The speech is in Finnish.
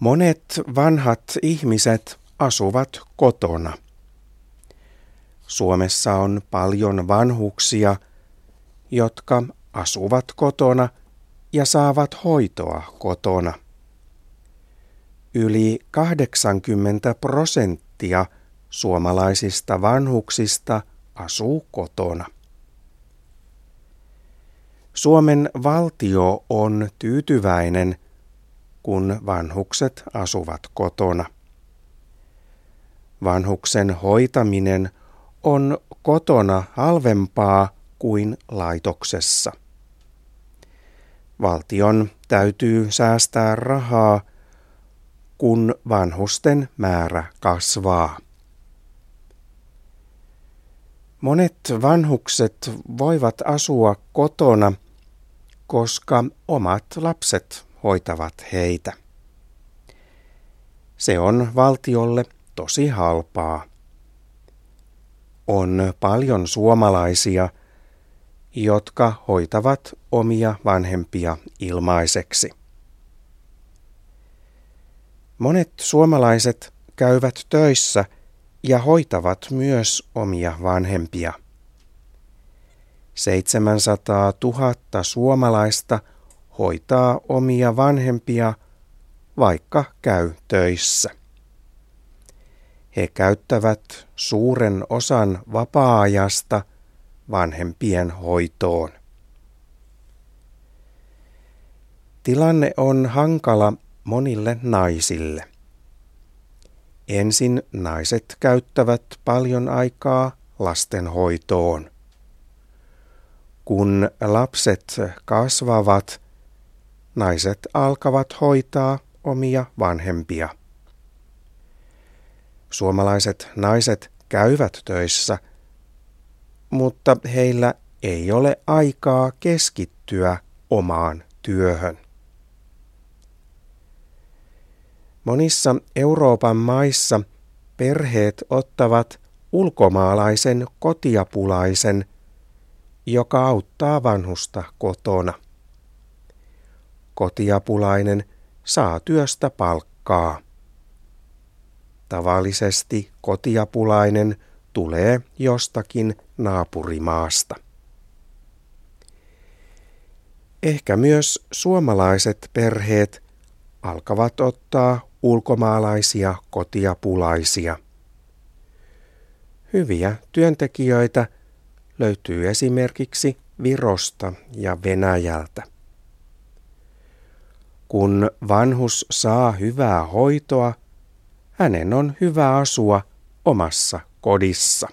Monet vanhat ihmiset asuvat kotona. Suomessa on paljon vanhuksia, jotka asuvat kotona ja saavat hoitoa kotona. Yli 80 prosenttia suomalaisista vanhuksista asuu kotona. Suomen valtio on tyytyväinen, kun vanhukset asuvat kotona. Vanhuksen hoitaminen on kotona halvempaa kuin laitoksessa. Valtion täytyy säästää rahaa, kun vanhusten määrä kasvaa. Monet vanhukset voivat asua kotona, koska omat lapset hoitavat heitä. Se on valtiolle tosi halpaa. On paljon suomalaisia, jotka hoitavat omia vanhempia ilmaiseksi. Monet suomalaiset käyvät töissä ja hoitavat myös omia vanhempia. 700 000 suomalaista hoitaa omia vanhempia, vaikka käy töissä. He käyttävät suuren osan vapaa-ajasta vanhempien hoitoon. Tilanne on hankala monille naisille. Ensin naiset käyttävät paljon aikaa lastenhoitoon. Kun lapset kasvavat, naiset alkavat hoitaa omia vanhempia. Suomalaiset naiset käyvät töissä, mutta heillä ei ole aikaa keskittyä omaan työhön. Monissa Euroopan maissa perheet ottavat ulkomaalaisen kotiapulaisen, joka auttaa vanhusta kotona. Kotiapulainen saa työstä palkkaa. Tavallisesti kotiapulainen tulee jostakin naapurimaasta. Ehkä myös suomalaiset perheet alkavat ottaa ulkomaalaisia kotiapulaisia. Hyviä työntekijöitä löytyy esimerkiksi Virosta ja Venäjältä. Kun vanhus saa hyvää hoitoa, hänen on hyvä asua omassa kodissa.